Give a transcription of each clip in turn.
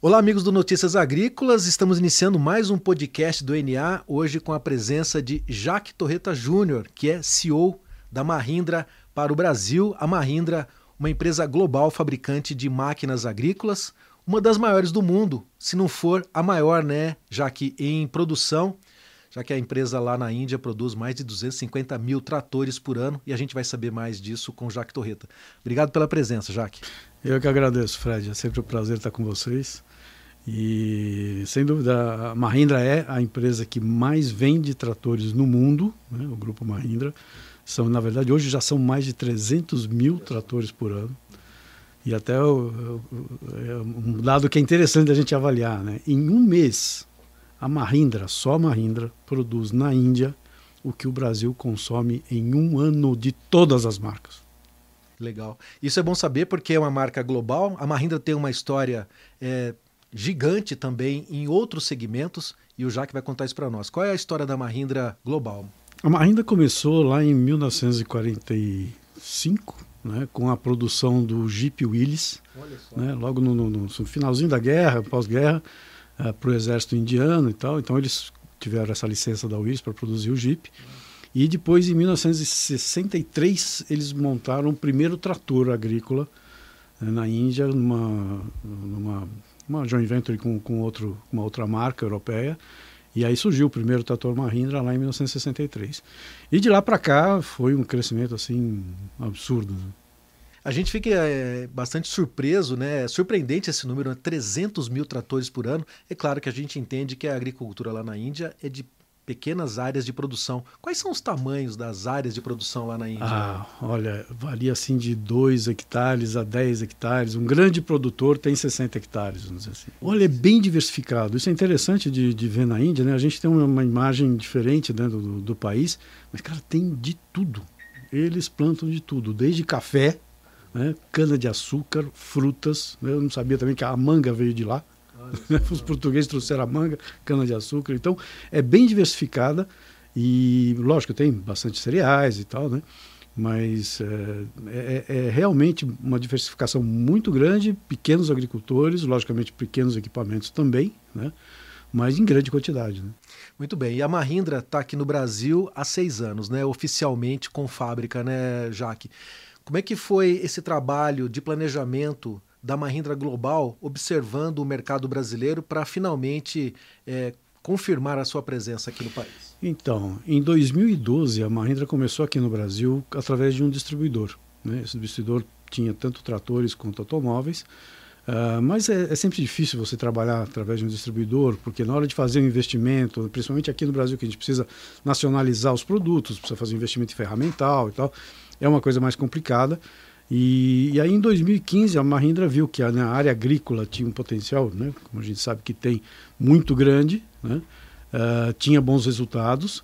Olá, amigos do Notícias Agrícolas. Estamos iniciando mais um podcast do NA, hoje com a presença de Jaque Torreta Júnior, que é CEO da Mahindra para o Brasil. A Mahindra, uma empresa global fabricante de máquinas agrícolas, uma das maiores do mundo, se não for a maior, né? Já que em produção, já que a empresa lá na Índia produz mais de 250 mil tratores por ano e a gente vai saber mais disso com Jaque Torreta. Obrigado pela presença, Jaque. Eu que agradeço, Fred. É sempre um prazer estar com vocês. E, sem dúvida, a Mahindra é a empresa que mais vende tratores no mundo, né? o grupo Mahindra. São, na verdade, hoje já são mais de 300 mil tratores por ano. E até o, o, é um dado que é interessante a gente avaliar, né? Em um mês, a Mahindra, só a Mahindra, produz na Índia o que o Brasil consome em um ano de todas as marcas. Legal. Isso é bom saber porque é uma marca global. A Mahindra tem uma história é, gigante também em outros segmentos e o Jaque vai contar isso para nós. Qual é a história da Mahindra global? A Mahindra começou lá em 1945, né, com a produção do Jeep Willys, né, logo no, no, no, finalzinho da guerra, pós-guerra, uh, para o exército indiano e tal. Então eles tiveram essa licença da Willys para produzir o Jeep. E depois, em 1963, eles montaram o primeiro trator agrícola né, na Índia, numa, numa uma joint venture com, com outro, uma outra marca europeia. E aí surgiu o primeiro trator Mahindra lá em 1963. E de lá para cá foi um crescimento assim absurdo. Né? A gente fica é, bastante surpreso, né? É surpreendente esse número, 300 mil tratores por ano. É claro que a gente entende que a agricultura lá na Índia é de pequenas áreas de produção. Quais são os tamanhos das áreas de produção lá na Índia? Ah, olha, varia assim de 2 hectares a 10 hectares. Um grande produtor tem 60 hectares, vamos dizer assim. Olha, é bem diversificado. Isso é interessante de, de ver na Índia, né? A gente tem uma, imagem diferente né, do, do país, mas, cara, tem de tudo. Eles plantam de tudo, desde café, né, cana-de-açúcar, frutas. Eu não sabia também que a manga veio de lá. Os portugueses trouxeram a manga, cana-de-açúcar. Então, é bem diversificada e, lógico, tem bastante cereais e tal, né? Mas é, é, é realmente uma diversificação muito grande, pequenos agricultores, logicamente pequenos equipamentos também, né? mas em grande quantidade. Né? Muito bem. E a Mahindra está aqui no Brasil há seis anos, né? oficialmente com fábrica, né, Jaque? Como é que foi esse trabalho de planejamento da Mahindra Global observando o mercado brasileiro para finalmente é, confirmar a sua presença aqui no país? Então, em 2012, a Mahindra começou aqui no Brasil através de um distribuidor. Né? Esse distribuidor tinha tanto tratores quanto automóveis. Uh, mas é, é, sempre difícil você trabalhar através de um distribuidor, porque na hora de fazer um investimento, principalmente aqui no Brasil, que a gente precisa nacionalizar os produtos, precisa fazer um investimento ferramental e tal, é uma coisa mais complicada. E, e, aí em 2015 a Mahindra viu que a, né, a, área agrícola tinha um potencial, né, como a gente sabe que tem, muito grande, né, uh, tinha bons resultados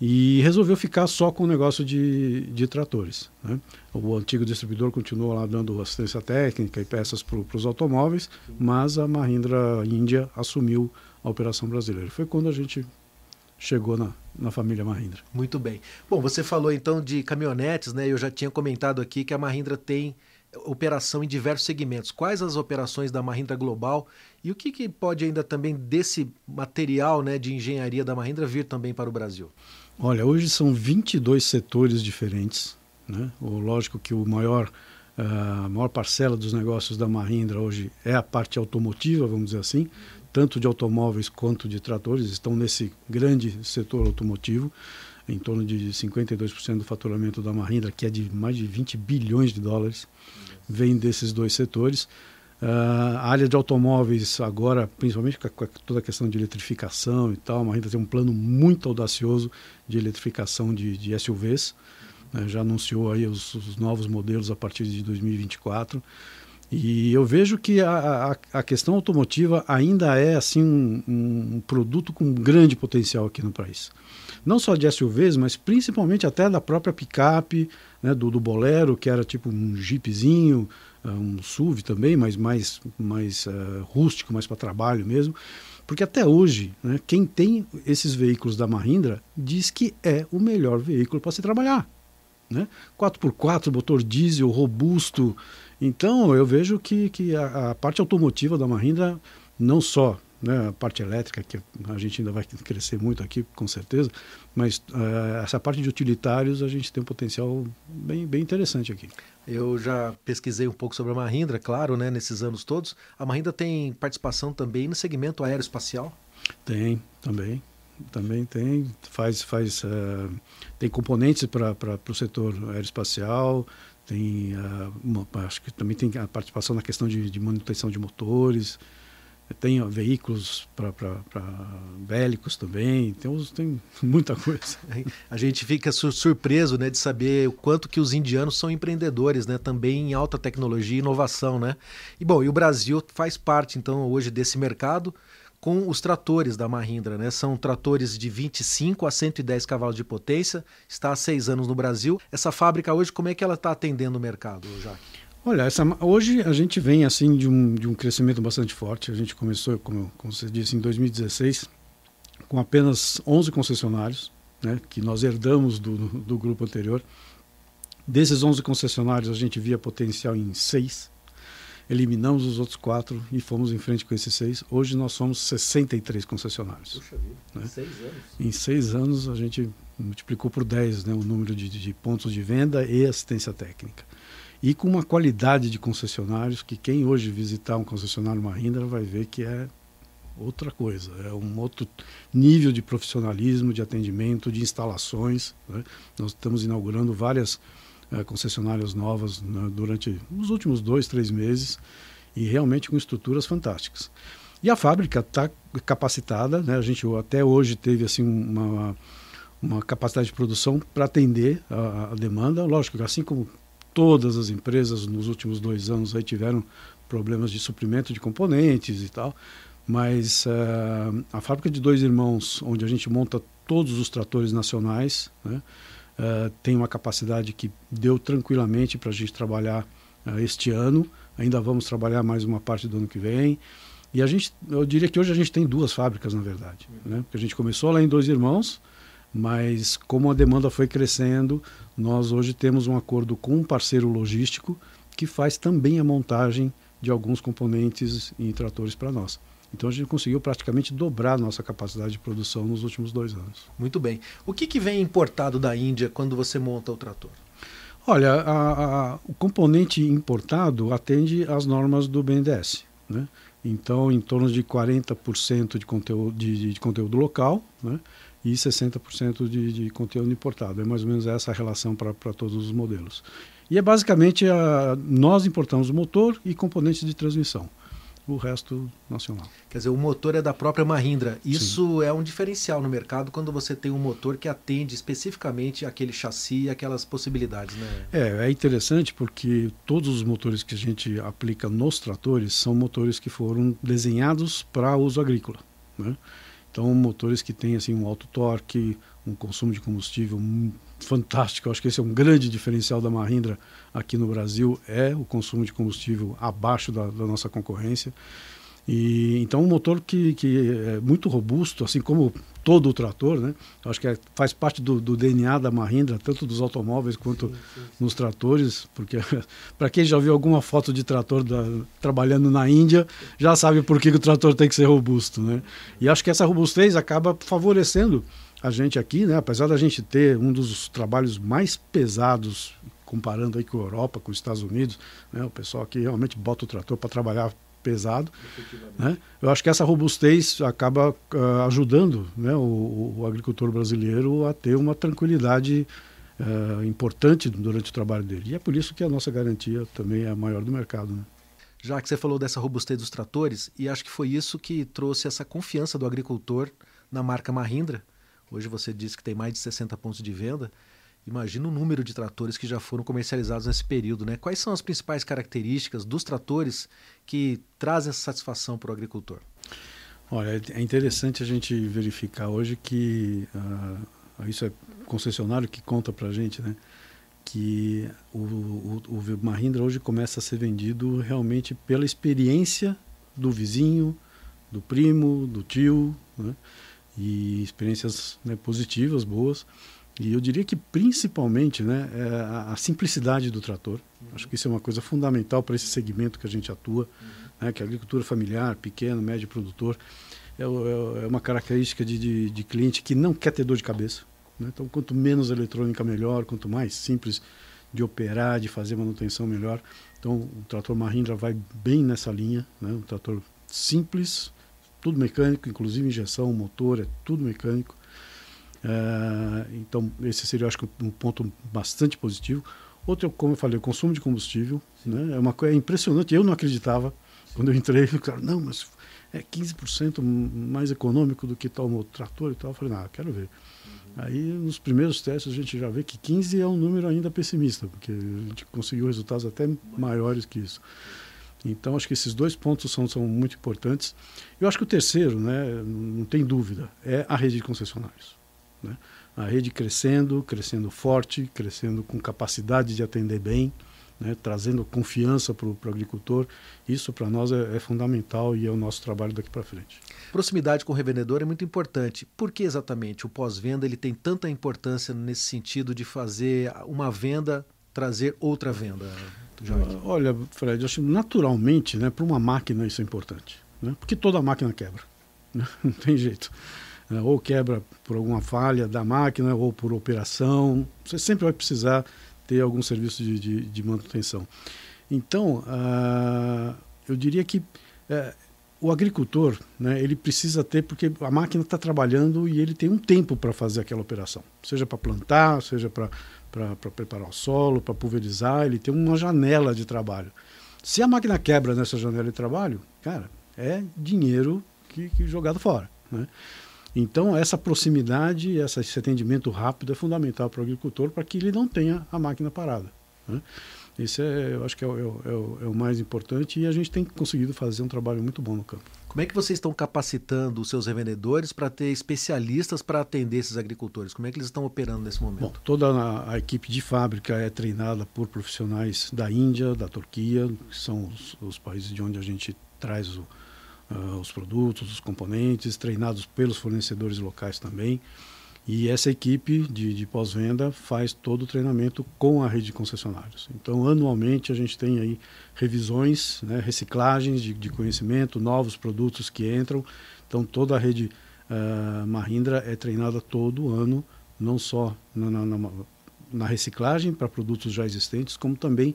e resolveu ficar só com o negócio de, de tratores. Né. O antigo distribuidor continuou lá dando assistência técnica e peças para os automóveis, mas a Mahindra Índia assumiu a operação brasileira. Foi quando a gente chegou na, na família Mahindra. Muito bem. Bom, você falou então de caminhonetes, né? Eu já tinha comentado aqui que a Mahindra tem operação em diversos segmentos. Quais as operações da Mahindra Global e o que, que pode ainda também desse material né, de engenharia da Mahindra vir também para o Brasil? Olha, hoje são 22 setores diferentes. Né? O, lógico que o maior, a maior parcela dos negócios da Mahindra hoje é a parte automotiva, vamos dizer assim tanto de automóveis quanto de tratores, estão nesse grande setor automotivo, em torno de 52% do faturamento da Mahindra, que é de mais de 20 bilhões de dólares, vem desses dois setores. Uh, a área de automóveis agora, principalmente com, a, com, toda a questão de eletrificação e tal, a Mahindra tem um plano muito audacioso de eletrificação de, de SUVs, né, já anunciou aí os, os novos modelos a partir de 2024. E eu vejo que a, a, a questão automotiva ainda é assim um, um, produto com grande potencial aqui no país. Não só de SUVs, mas principalmente até da própria picape, né, do, do Bolero, que era tipo um jeepzinho, uh, um SUV também, mas mais, mais uh, rústico, mais para trabalho mesmo. Porque até hoje, né, quem tem esses veículos da Mahindra diz que é o melhor veículo para se trabalhar. Né? 4x4, motor diesel, robusto, então, eu vejo que, que a, a parte automotiva da Mahindra não só né, a parte elétrica, que a gente ainda vai crescer muito aqui, com certeza, mas uh, essa parte de utilitários a gente tem um potencial bem, bem interessante aqui. Eu já pesquisei um pouco sobre a Mahindra, claro, né, nesses anos todos. A Mahindra tem participação também no segmento aeroespacial? Tem, também. Também tem, faz, faz, uh, tem componentes para o setor aeroespacial, tem, uh, uma, acho que também tem a participação na questão de, de manutenção de motores, tem veículos para bélicos também, tem, tem muita coisa. A gente fica surpreso né, de saber o quanto que os indianos são empreendedores, né, também em alta tecnologia e inovação. Né? E bom, e o Brasil faz parte então hoje desse mercado com os tratores da Mahindra, né? São tratores de 25 a 110 cavalos de potência, está há seis anos no Brasil. Essa fábrica hoje, como é que ela está atendendo o mercado, Jacques? Olha, essa, hoje a gente vem assim de um, de um crescimento bastante forte. A gente começou, como, como você disse, em 2016, com apenas 11 concessionários, né, que nós herdamos do, do grupo anterior. Desses 11 concessionários, a gente via potencial em seis, eliminamos os outros quatro e fomos em frente com esses seis. Hoje nós somos 63 concessionários. Puxa vida, né? em seis anos? Em seis anos a gente multiplicou por 10 né, o número de, de pontos de venda e assistência técnica e com uma qualidade de concessionários que quem hoje visitar um concessionário Mahindra vai ver que é outra coisa, é um outro nível de profissionalismo, de atendimento, de instalações. Né? Nós estamos inaugurando várias uh, concessionárias novas né, durante os últimos dois, três meses e realmente com estruturas fantásticas. E a fábrica está capacitada, né? a gente até hoje teve assim uma, uma capacidade de produção para atender a, a demanda. Lógico, assim como todas as empresas nos últimos dois anos aí tiveram problemas de suprimento de componentes e tal, mas uh, a fábrica de dois irmãos, onde a gente monta todos os tratores nacionais, né, uh, tem uma capacidade que deu tranquilamente para a gente trabalhar uh, este ano. Ainda vamos trabalhar mais uma parte do ano que vem. E a gente, eu diria que hoje a gente tem duas fábricas, na verdade. Né? Porque a gente começou lá em Dois Irmãos, mas como a demanda foi crescendo, nós hoje temos um acordo com um parceiro logístico que faz também a montagem de alguns componentes em tratores para nós. Então a gente conseguiu praticamente dobrar a nossa capacidade de produção nos últimos dois anos. Muito bem. O que, que vem importado da Índia quando você monta o trator? Olha, a, a, o componente importado atende às normas do BNDES. Né? Então, em torno de 40% de conteúdo, de, de conteúdo local, né? e 60% de, de conteúdo importado. É mais ou menos essa a relação para todos os modelos. E é basicamente a, nós importamos o motor e componentes de transmissão. O resto nacional. Quer dizer, o motor é da própria Mahindra. Isso Sim. é um diferencial no mercado quando você tem um motor que atende especificamente aquele chassi e aquelas possibilidades, né? É, é interessante porque todos os motores que a gente aplica nos tratores são motores que foram desenhados para uso agrícola. Né? Então, motores que têm assim, um alto torque, um consumo de combustível fantástico. Acho que esse é um grande diferencial da Mahindra aqui no Brasil, é o consumo de combustível abaixo da, da nossa concorrência. E, então, um motor que, que é muito robusto, assim como todo o trator, né? Acho que é, faz parte do, do, DNA da Mahindra, tanto dos automóveis quanto sim, sim. nos tratores, porque para quem já viu alguma foto de trator da, trabalhando na Índia, já sabe por que, que o trator tem que ser robusto, né? E acho que essa robustez acaba favorecendo a gente aqui, né? Apesar da gente ter um dos trabalhos mais pesados comparando aí com a Europa, com os Estados Unidos, né? O pessoal aqui realmente bota o trator para trabalhar pesado. Né? Eu acho que essa robustez acaba uh, ajudando né, o, o, agricultor brasileiro a ter uma tranquilidade uh, importante durante o trabalho dele. E é por isso que a nossa garantia também é a maior do mercado. Né? Já que você falou dessa robustez dos tratores, e acho que foi isso que trouxe essa confiança do agricultor na marca Mahindra. Hoje você disse que tem mais de 60 pontos de venda. Imagina o número de tratores que já foram comercializados nesse período, né? Quais são as principais características dos tratores que trazem essa satisfação para o agricultor? Olha, é interessante a gente verificar hoje que uh, isso é concessionário que conta para a gente, né? Que o, o, o Mahindra hoje começa a ser vendido realmente pela experiência do vizinho, do primo, do tio, né? E experiências né, positivas, boas. E eu diria que principalmente né, é a, a, simplicidade do trator. Uhum. Acho que isso é uma coisa fundamental para esse segmento que a gente atua. Uhum. né, que é a agricultura familiar, pequeno, médio produtor, é, é, é uma característica de, de, de, cliente que não quer ter dor de cabeça. Né? Então, quanto menos eletrônica, melhor, quanto mais simples de operar, de fazer manutenção, melhor. Então, o trator Mahindra vai bem nessa linha, né? um trator simples, tudo mecânico, inclusive injeção, motor, é tudo mecânico. É, então, esse seria, acho que, um ponto bastante positivo. Outro, como eu falei, o consumo de combustível. Né? É uma coisa impressionante. Eu não acreditava quando eu entrei. Cara, não, mas é 15% mais econômico do que tal no trator e tal. Eu falei, não, quero ver. Uhum. Aí, nos primeiros testes, a gente já vê que 15 é um número ainda pessimista, porque a gente conseguiu resultados até maiores que isso. Então, acho que esses dois pontos são, são muito importantes. Eu acho que o terceiro, né, não tem dúvida, é a rede de concessionários. Né? A rede crescendo, crescendo forte, crescendo com capacidade de atender bem, né, trazendo confiança para o agricultor. Isso para nós é, é, fundamental e é o nosso trabalho daqui para frente. Proximidade com o revendedor é muito importante. Por que exatamente o pós-venda ele tem tanta importância nesse sentido de fazer uma venda trazer outra venda? Jorge? Olha, Fred, acho naturalmente, né, para uma máquina isso é importante, né? porque toda máquina quebra, né? não tem jeito. É, ou quebra por alguma falha da máquina ou por operação, você sempre vai precisar ter algum serviço de, de, de manutenção. Então, uh, eu diria que uh, o agricultor, né, ele precisa ter, porque a máquina está trabalhando e ele tem um tempo para fazer aquela operação, seja para plantar, seja para preparar o solo, para pulverizar, ele tem uma janela de trabalho. Se a máquina quebra nessa janela de trabalho, cara, é dinheiro que, que jogado fora. Né? Então, essa proximidade, esse atendimento rápido é fundamental para o agricultor para que ele não tenha a máquina parada. Né? Isso é, eu acho que é, é, é, é, o mais importante e a gente tem conseguido fazer um trabalho muito bom no campo. Como é que vocês estão capacitando os seus revendedores para ter especialistas para atender esses agricultores? Como é que eles estão operando nesse momento? Bom, toda a, a, equipe de fábrica é treinada por profissionais da Índia, da Turquia, que são os, os países de onde a gente traz o, uh, os produtos, os componentes, treinados pelos fornecedores locais também. E essa equipe de, de pós-venda faz todo o treinamento com a rede de concessionários. Então, anualmente, a gente tem aí revisões, né, reciclagens de, de, conhecimento, novos produtos que entram. Então, toda a rede uh, Mahindra é treinada todo ano, não só na, na, na reciclagem para produtos já existentes, como também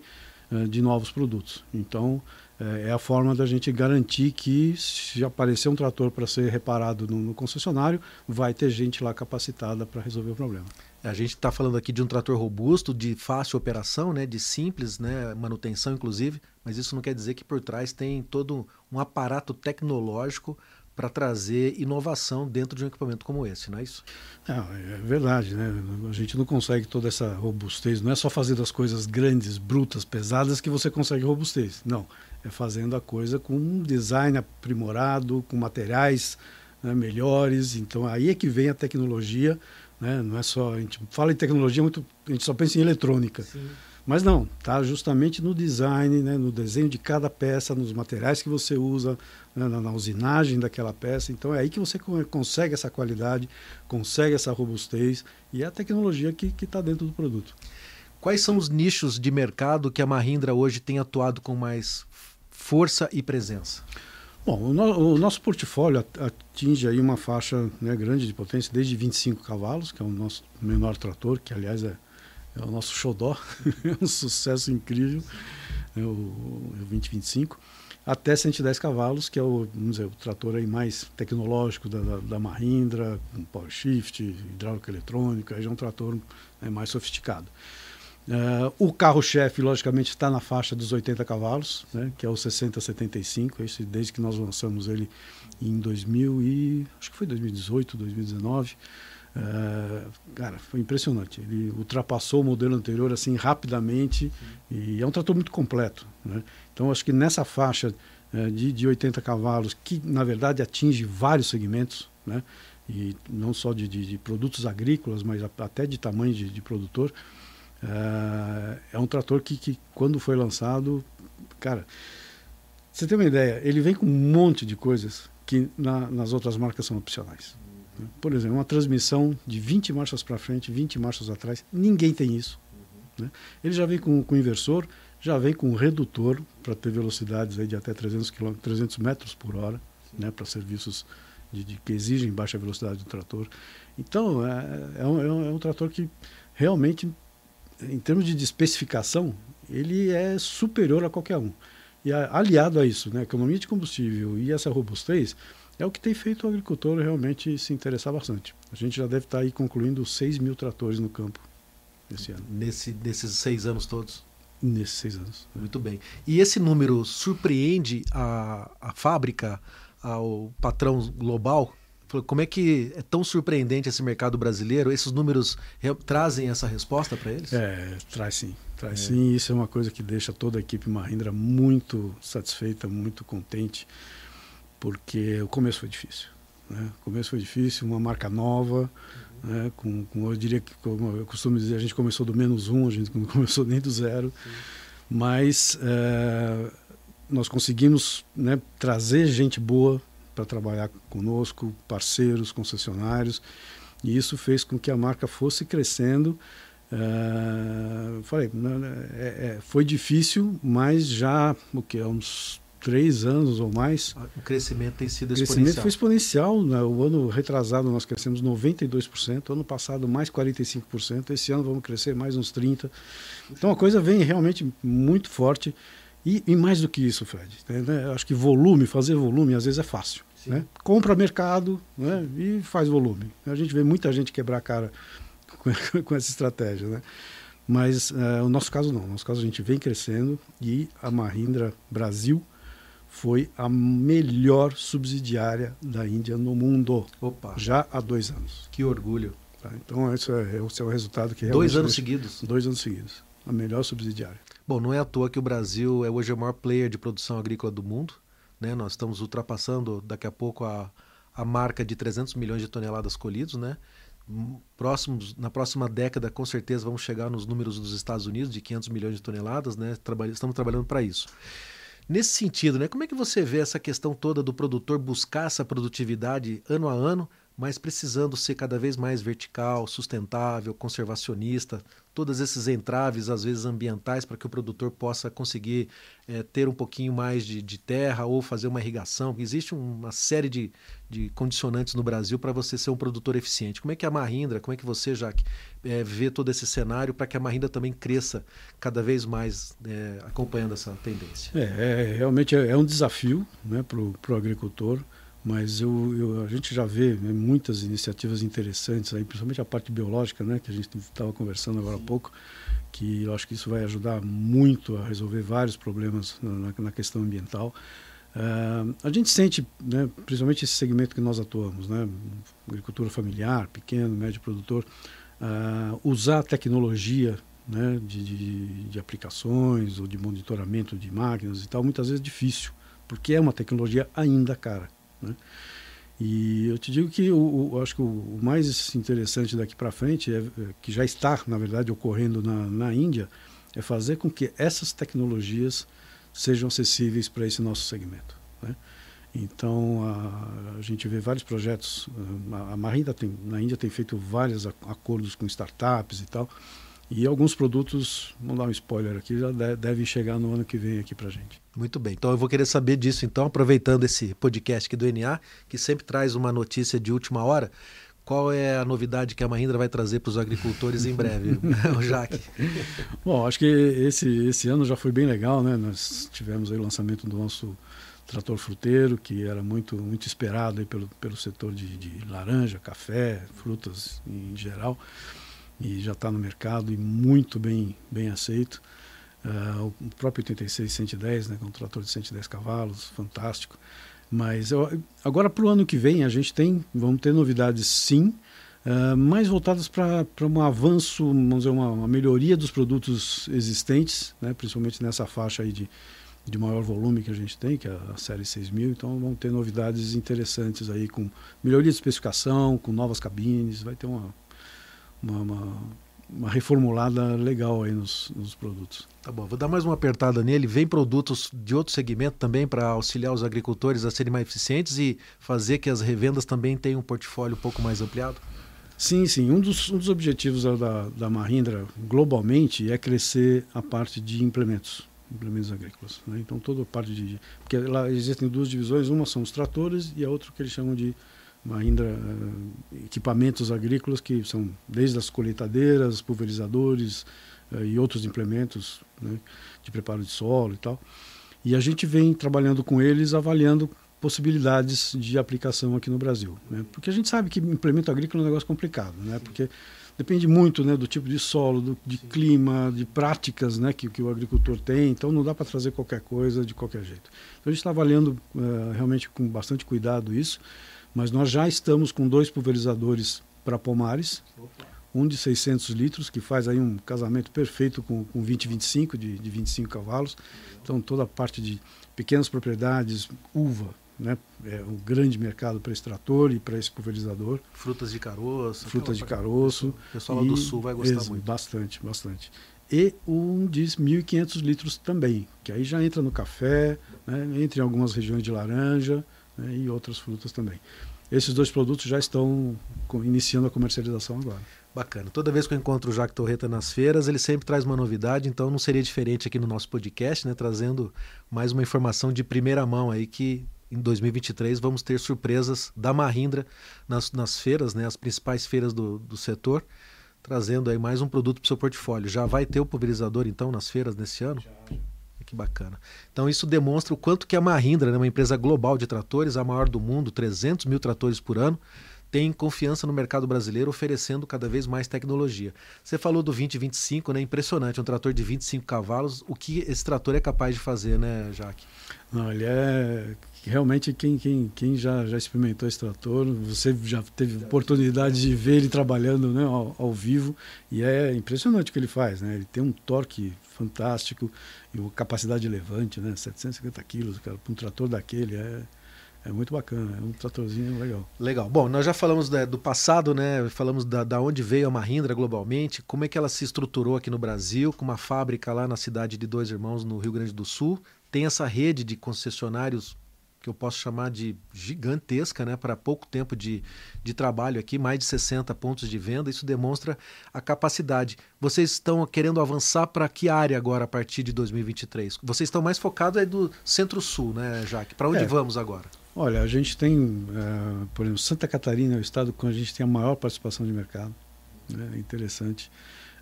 uh, de novos produtos. Então, é, é a forma da gente garantir que se aparecer um trator para ser reparado no, no, concessionário, vai ter gente lá capacitada para resolver o problema. A gente está falando aqui de um trator robusto, de fácil operação, né, de simples né, manutenção, inclusive, mas isso não quer dizer que por trás tem todo um aparato tecnológico para trazer inovação dentro de um equipamento como esse, não é isso? É, é verdade, né? A gente não consegue toda essa robustez. Não é só fazer das coisas grandes, brutas, pesadas que você consegue robustez. Não fazendo a coisa com um design aprimorado, com materiais né, melhores. Então aí é que vem a tecnologia, né? não é só a gente fala em tecnologia muito, a gente só pensa em eletrônica. Sim. Mas não, está justamente no design, né, no desenho de cada peça, nos materiais que você usa, né, na, na, usinagem daquela peça. Então é aí que você consegue essa qualidade, consegue essa robustez e é a tecnologia que está dentro do produto. Quais são os nichos de mercado que a Mahindra hoje tem atuado com mais força e presença? Bom, o, no, o nosso portfólio atinge aí uma faixa né, grande de potência, desde 25 cavalos, que é o nosso menor trator, que aliás é, é o nosso xodó, é um sucesso incrível, é o, o 2025, até 110 cavalos, que é o, vamos dizer, o trator aí mais tecnológico da, da, da Mahindra, com power shift, hidráulica eletrônica, já é um trator né, mais sofisticado. Uh, o carro-chefe, logicamente, está na faixa dos 80 cavalos, né, que é o 6075, esse, desde que nós lançamos ele em 2000 e, acho que foi 2018, 2019. Uh, cara, foi impressionante. Ele ultrapassou o modelo anterior assim rapidamente e é um trator muito completo. Né? Então, acho que nessa faixa uh, de, de 80 cavalos, que na verdade atinge vários segmentos, né? e não só de, de, de produtos agrícolas, mas até de tamanho de, de produtor, é, é um trator que, que, quando foi lançado, cara, você tem uma ideia, ele vem com um monte de coisas que na, nas outras marcas são opcionais. Por exemplo, uma transmissão de 20 marchas para frente, 20 marchas atrás, ninguém tem isso. Uhum. Né? Ele já vem com, com inversor, já vem com redutor para ter velocidades aí de até 300, km, 300 metros por hora, né, para serviços de, de, que exigem baixa velocidade do trator. Então, é, é, um, é, um, trator que realmente, em termos de, especificação, ele é superior a qualquer um. E aliado a isso, né, economia de combustível e essa robustez, é o que tem feito o agricultor realmente se interessar bastante. A gente já deve estar aí concluindo 6 mil tratores no campo esse ano. Nesse, nesses seis anos todos? Nesses seis anos. Muito bem. E esse número surpreende a, a fábrica, ao patrão global? Como é que é tão surpreendente esse mercado brasileiro? Esses números trazem essa resposta para eles? É, traz sim. Traz é. sim. Isso é uma coisa que deixa toda a equipe Mahindra muito satisfeita, muito contente, porque o começo foi difícil. Né? O começo foi difícil, uma marca nova, uhum. né? com, com, eu diria que, como eu costumo dizer, a gente começou do menos um, a gente não começou nem do zero, Sim. mas é, nós conseguimos né, trazer gente boa para trabalhar conosco, parceiros, concessionários, e isso fez com que a marca fosse crescendo. Uh, falei, né, é, é, foi difícil, mas já o que uns três anos ou mais. O crescimento tem sido exponencial. O crescimento foi exponencial. Né? O ano retrasado nós crescemos 92%, ano passado mais 45%, esse ano vamos crescer mais uns 30%. Então a coisa vem realmente muito forte. E, e mais do que isso, Fred, né? acho que volume, fazer volume às vezes é fácil. Né? Compra mercado né? e faz volume. A gente vê muita gente quebrar a cara com, com essa estratégia. Né? Mas uh, o nosso caso não. No nosso caso a gente vem crescendo e a Mahindra Brasil foi a melhor subsidiária da Índia no mundo. Opa. Já há dois anos. Que orgulho. Tá? Então esse é, esse é o resultado que Dois anos seguidos? Dois anos seguidos. A melhor subsidiária. Bom, não é à toa que o Brasil é hoje o maior player de produção agrícola do mundo. Né? Nós estamos ultrapassando daqui a pouco a, a marca de 300 milhões de toneladas colhidos. Né? Próximos, na próxima década, com certeza, vamos chegar nos números dos Estados Unidos de 500 milhões de toneladas. Né? Trabalha, estamos trabalhando para isso. Nesse sentido, né, como é que você vê essa questão toda do produtor buscar essa produtividade ano a ano, mas precisando ser cada vez mais vertical, sustentável, conservacionista, todos esses entraves, às vezes ambientais, para que o produtor possa conseguir é, ter um pouquinho mais de, de, terra ou fazer uma irrigação. Existe uma série de, de condicionantes no Brasil para você ser um produtor eficiente. Como é que a Mahindra, como é que você, Jaque, é, vê todo esse cenário para que a Mahindra também cresça cada vez mais é, acompanhando essa tendência? É, é realmente é, é um desafio né, para o agricultor mas eu, eu, a gente já vê né, muitas iniciativas interessantes aí, principalmente a parte biológica, né, que a gente estava conversando agora Sim. há pouco, que eu acho que isso vai ajudar muito a resolver vários problemas na, na questão ambiental. Uh, a gente sente, né, principalmente esse segmento que nós atuamos, né, agricultura familiar, pequeno, médio produtor, uh, usar a tecnologia né, de, de, de aplicações ou de monitoramento de máquinas e tal, muitas vezes é difícil, porque é uma tecnologia ainda cara. Né? E eu te digo que o, o acho que o, mais interessante daqui para frente, é, é, que já está, na verdade, ocorrendo na, na Índia, é fazer com que essas tecnologias sejam acessíveis para esse nosso segmento. Né? Então, a, a, gente vê vários projetos, a, a Marinda tem, na Índia tem feito vários acordos com startups e tal, e alguns produtos, vamos dar um spoiler aqui, já devem chegar no ano que vem aqui para gente. Muito bem. Então eu vou querer saber disso, então, aproveitando esse podcast aqui do NA, que sempre traz uma notícia de última hora. Qual é a novidade que a Mahindra vai trazer para os agricultores em breve, o Jaque? Bom, acho que esse, esse ano já foi bem legal, né? Nós tivemos o lançamento do nosso trator fruteiro, que era muito, muito esperado aí pelo, pelo setor de, de laranja, café, frutas em geral e já está no mercado e muito bem, bem aceito. Uh, o próprio 86 110, né, é um trator de 110 cavalos, fantástico. Mas eu, agora para o ano que vem a gente tem, vamos ter novidades sim, uh, mais voltadas para um avanço, vamos dizer, uma, uma, melhoria dos produtos existentes, né, principalmente nessa faixa aí de, de maior volume que a gente tem, que é a série 6000. Então vamos ter novidades interessantes aí com melhoria de especificação, com novas cabines, vai ter uma, uma, uma, uma reformulada legal aí nos, nos, produtos. Tá bom, vou dar mais uma apertada nele. Vem produtos de outro segmento também para auxiliar os agricultores a serem mais eficientes e fazer que as revendas também tenham um portfólio um pouco mais ampliado? Sim, sim. Um dos, um dos objetivos da, da Mahindra globalmente é crescer a parte de implementos, implementos agrícolas. Né? Então toda a parte de, porque lá existem duas divisões, uma são os tratores e a outra que eles chamam de Mahindra uh, equipamentos agrícolas que são desde as colheitadeiras, pulverizadores uh, e outros implementos né, de preparo de solo e tal. E a gente vem trabalhando com eles, avaliando possibilidades de aplicação aqui no Brasil. Né? Porque a gente sabe que implemento agrícola é um negócio complicado, né? porque depende muito né, do tipo de solo, do, de Sim. clima, de práticas né, que, que o agricultor tem, então não dá para trazer qualquer coisa de qualquer jeito. Então a gente está avaliando uh, realmente com bastante cuidado isso, mas nós já estamos com dois pulverizadores para pomares, um de 600 litros, que faz aí um casamento perfeito com, com 20 25, de, de 25 cavalos, então toda a parte de pequenas propriedades, uva, né? É um grande mercado para esse trator e para esse pulverizador. Frutas de caroço. Frutas de caroço. O pessoal lá do sul vai gostar muito. Bastante, bastante. E um de 1.500 litros também, que aí já entra no café, né? entra em algumas regiões de laranja né? e outras frutas também. Esses dois produtos já estão iniciando a comercialização agora. Bacana. Toda vez que eu encontro o Jacques Torreta nas feiras, ele sempre traz uma novidade, então não seria diferente aqui no nosso podcast, né? Trazendo mais uma informação de primeira mão aí que em 2023 vamos ter surpresas da Mahindra nas, nas feiras, né, as principais feiras do, do setor, trazendo aí mais um produto para o seu portfólio. Já vai ter o pulverizador então nas feiras nesse ano? Já, já. Que bacana. Então isso demonstra o quanto que a Mahindra, né, uma empresa global de tratores, a maior do mundo, 300 mil tratores por ano, tem confiança no mercado brasileiro, oferecendo cada vez mais tecnologia. Você falou do 2025, né? Impressionante, um trator de 25 cavalos. O que esse trator é capaz de fazer, né, Jaque? Não, ele é realmente quem, quem, quem já, já experimentou esse trator, você já teve oportunidade de ver ele trabalhando né, ao, ao, vivo e é impressionante o que ele faz, né? Ele tem um torque fantástico e uma capacidade de levante, né? 750 quilos, para um trator daquele é é muito bacana, é um tratorzinho legal. Legal. Bom, nós já falamos né, do passado, né? Falamos da, da onde veio a Mahindra globalmente, como é que ela se estruturou aqui no Brasil, com uma fábrica lá na cidade de Dois Irmãos, no Rio Grande do Sul. Tem essa rede de concessionários que eu posso chamar de gigantesca, né, para pouco tempo de, de trabalho aqui, mais de 60 pontos de venda, isso demonstra a capacidade. Vocês estão querendo avançar para que área agora a partir de 2023? Vocês estão mais focados aí do Centro-Sul, né, Jaque? Para onde é. vamos agora? Olha, a gente tem, uh, por exemplo, Santa Catarina é o estado com a gente tem a maior participação de mercado, né? é interessante.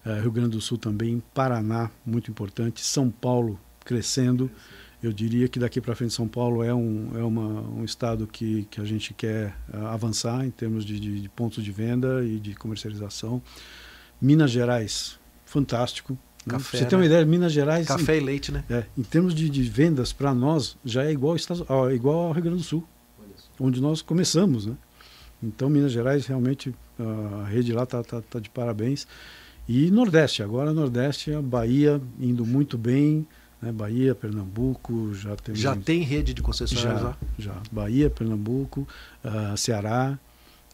Uh, Rio Grande do Sul também, Paraná, muito importante, São Paulo crescendo. Eu diria que daqui para frente São Paulo é um, é uma, um estado que, que a gente quer uh, avançar em termos de, de, de pontos de venda e de comercialização. Minas Gerais, fantástico. Café, você né? tem uma né? ideia, Minas Gerais. Café em, e leite, né? É, em termos de, de vendas, para nós, já é igual, ao, igual ao Rio Grande do Sul, onde nós começamos, né? Então, Minas Gerais, realmente, a rede lá está tá, tá de parabéns. E Nordeste, agora Nordeste, a Bahia indo muito bem, né? Bahia, Pernambuco, já tem. Já tem rede de concessionários já, lá? Já. Bahia, Pernambuco, uh, Ceará,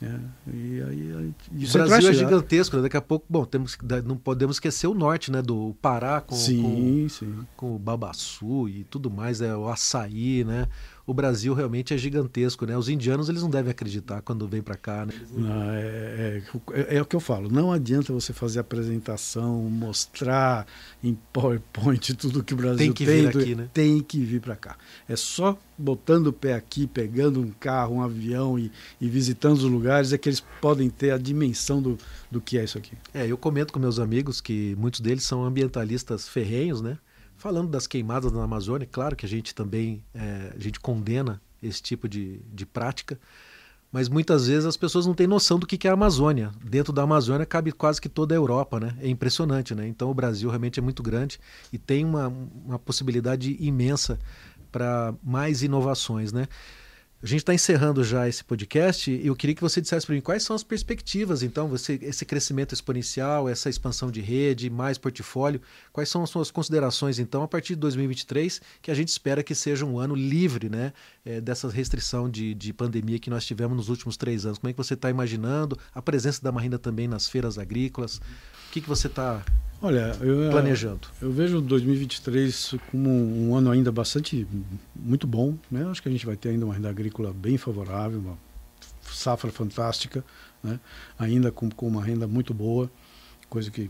é, e aí, e o Brasil é gigantesco, né? daqui a pouco, bom, temos, não podemos esquecer o norte, né? Do Pará com, sim, com, sim. com o Babaçu e tudo mais, é, o açaí, né? O Brasil realmente é gigantesco, né? Os indianos eles não devem acreditar quando vêm para cá, né? Não, é, é, é, é, o que eu falo. Não adianta você fazer apresentação, mostrar em PowerPoint tudo que o Brasil tem. Que tem, vir aqui, né? Tem que vir para cá. É só botando o pé aqui, pegando um carro, um avião e, e visitando os lugares é que eles podem ter a dimensão do, do que é isso aqui. É, eu comento com meus amigos que muitos deles são ambientalistas ferrenhos, né? Falando das queimadas na Amazônia, claro que a gente também é, a gente condena esse tipo de, de prática, mas muitas vezes as pessoas não têm noção do que é a Amazônia. Dentro da Amazônia cabe quase que toda a Europa, né? É impressionante, né? Então o Brasil realmente é muito grande e tem uma, uma possibilidade imensa para mais inovações, né? A gente está encerrando já esse podcast e eu queria que você dissesse para mim quais são as perspectivas, então, você, esse crescimento exponencial, essa expansão de rede, mais portfólio, quais são as suas considerações, então, a partir de 2023, que a gente espera que seja um ano livre né, é, dessa restrição de, de pandemia que nós tivemos nos últimos três anos. Como é que você está imaginando a presença da Marinda também nas feiras agrícolas? O que, que você está Olha, eu, é, planejando? Eu vejo 2023 como um ano ainda bastante muito bom. Né? Acho que a gente vai ter ainda uma renda agrícola bem favorável, uma safra fantástica. né? ainda com, com uma renda muito boa, coisa que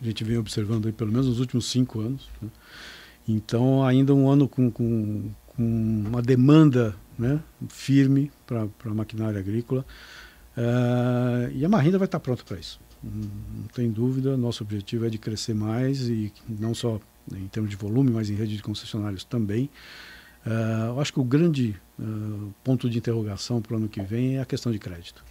a gente vem observando aí pelo menos nos últimos cinco anos. Né? Então, ainda um ano com, com, com uma demanda né, firme para a maquinária agrícola. Uh, e a Marinda vai estar pronta para isso. Não tem dúvida, nosso objetivo é de crescer mais e não só em termos de volume, mas em rede de concessionários também. Uh, eu acho que o grande uh, ponto de interrogação para o ano que vem é a questão de crédito.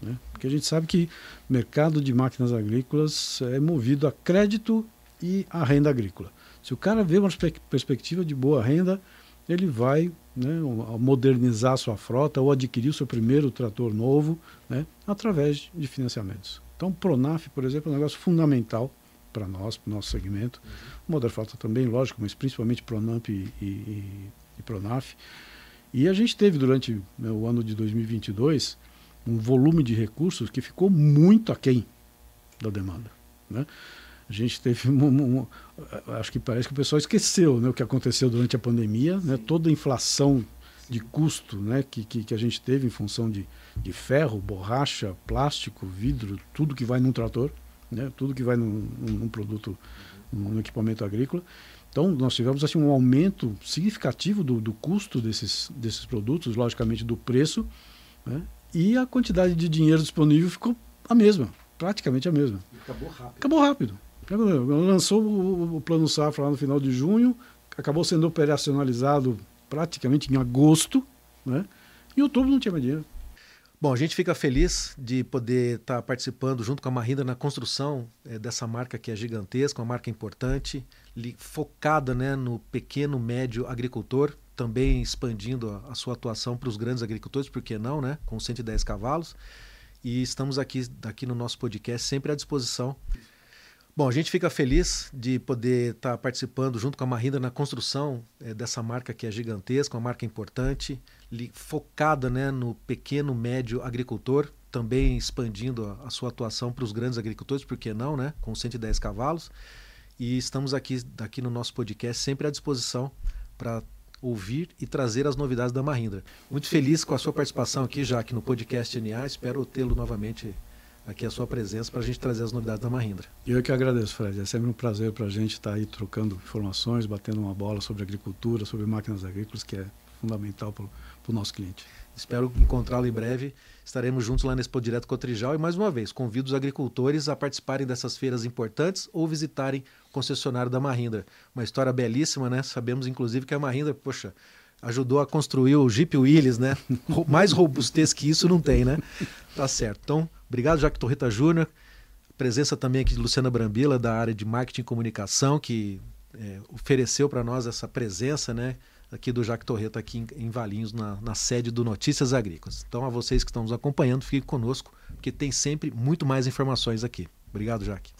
Né? Porque a gente sabe que o mercado de máquinas agrícolas é movido a crédito e a renda agrícola. Se o cara vê uma perspectiva de boa renda, ele vai né, modernizar sua frota ou adquirir o seu primeiro trator novo né, através de financiamentos. Então, o Pronaf, por exemplo, é um negócio fundamental para nós, para o nosso segmento. Uhum. Frota também, lógico, mas principalmente Pronamp e, e, e Pronaf. E a gente teve durante né, o ano de 2022 um volume de recursos que ficou muito aquém da demanda. Né? A gente teve um, um, acho que parece que o pessoal esqueceu né, o que aconteceu durante a pandemia, né, toda a inflação de custo né, que, que, que, a gente teve em função de, de ferro, borracha, plástico, vidro, tudo que vai num trator, né, tudo que vai num, num produto, num equipamento agrícola. Então, nós tivemos assim, um aumento significativo do, do custo desses, desses produtos, logicamente do preço, né, e a quantidade de dinheiro disponível ficou a mesma, praticamente a mesma. E acabou rápido. Acabou rápido. Lançou o, o Plano Safra lá no final de junho, acabou sendo operacionalizado praticamente em agosto, né? Em outubro não tinha mais dinheiro. Bom, a gente fica feliz de poder estar tá participando junto com a Marinda na construção é, dessa marca que é gigantesca, uma marca importante, li, focada né, no pequeno, médio agricultor, também expandindo a, a sua atuação para os grandes agricultores, por que não, né, com 110 cavalos. E estamos aqui, aqui no nosso podcast sempre à disposição Bom, a gente fica feliz de poder estar tá participando junto com a Marinda na construção é, dessa marca que é gigantesca, uma marca importante, li, focada né, no pequeno, médio agricultor, também expandindo a, a sua atuação para os grandes agricultores, por que não, né, com 110 cavalos. E estamos aqui, aqui no nosso podcast sempre à disposição para ouvir e trazer as novidades da Mahindra. Muito feliz com a sua participação aqui, já aqui no podcast NA. Espero tê-lo novamente aqui a sua presença para a gente trazer as novidades da Mahindra. Eu que agradeço, Fred. É sempre um prazer para a gente estar tá aí trocando informações, batendo uma bola sobre agricultura, sobre máquinas agrícolas, que é fundamental para o nosso cliente. Espero encontrá-lo em breve. Estaremos juntos lá nesse Expo Direto Cotrijal e mais uma vez convido os agricultores a participarem dessas feiras importantes ou visitarem o concessionário da Mahindra. Uma história belíssima, né? Sabemos inclusive que a Mahindra, poxa, ajudou a construir o Jeep Willys, né? Mais robustez que isso não tem, né? Tá certo. Então, Obrigado, Jaque Torreta Júnior. Presença também aqui de Luciana Brambila, da área de marketing e comunicação, que é, ofereceu para nós essa presença, né? Aqui do Jaque Torreta, aqui em, em Valinhos, na, na, sede do Notícias Agrícolas. Então, a vocês que estão nos acompanhando, fiquem conosco, porque tem sempre muito mais informações aqui. Obrigado, Jaque.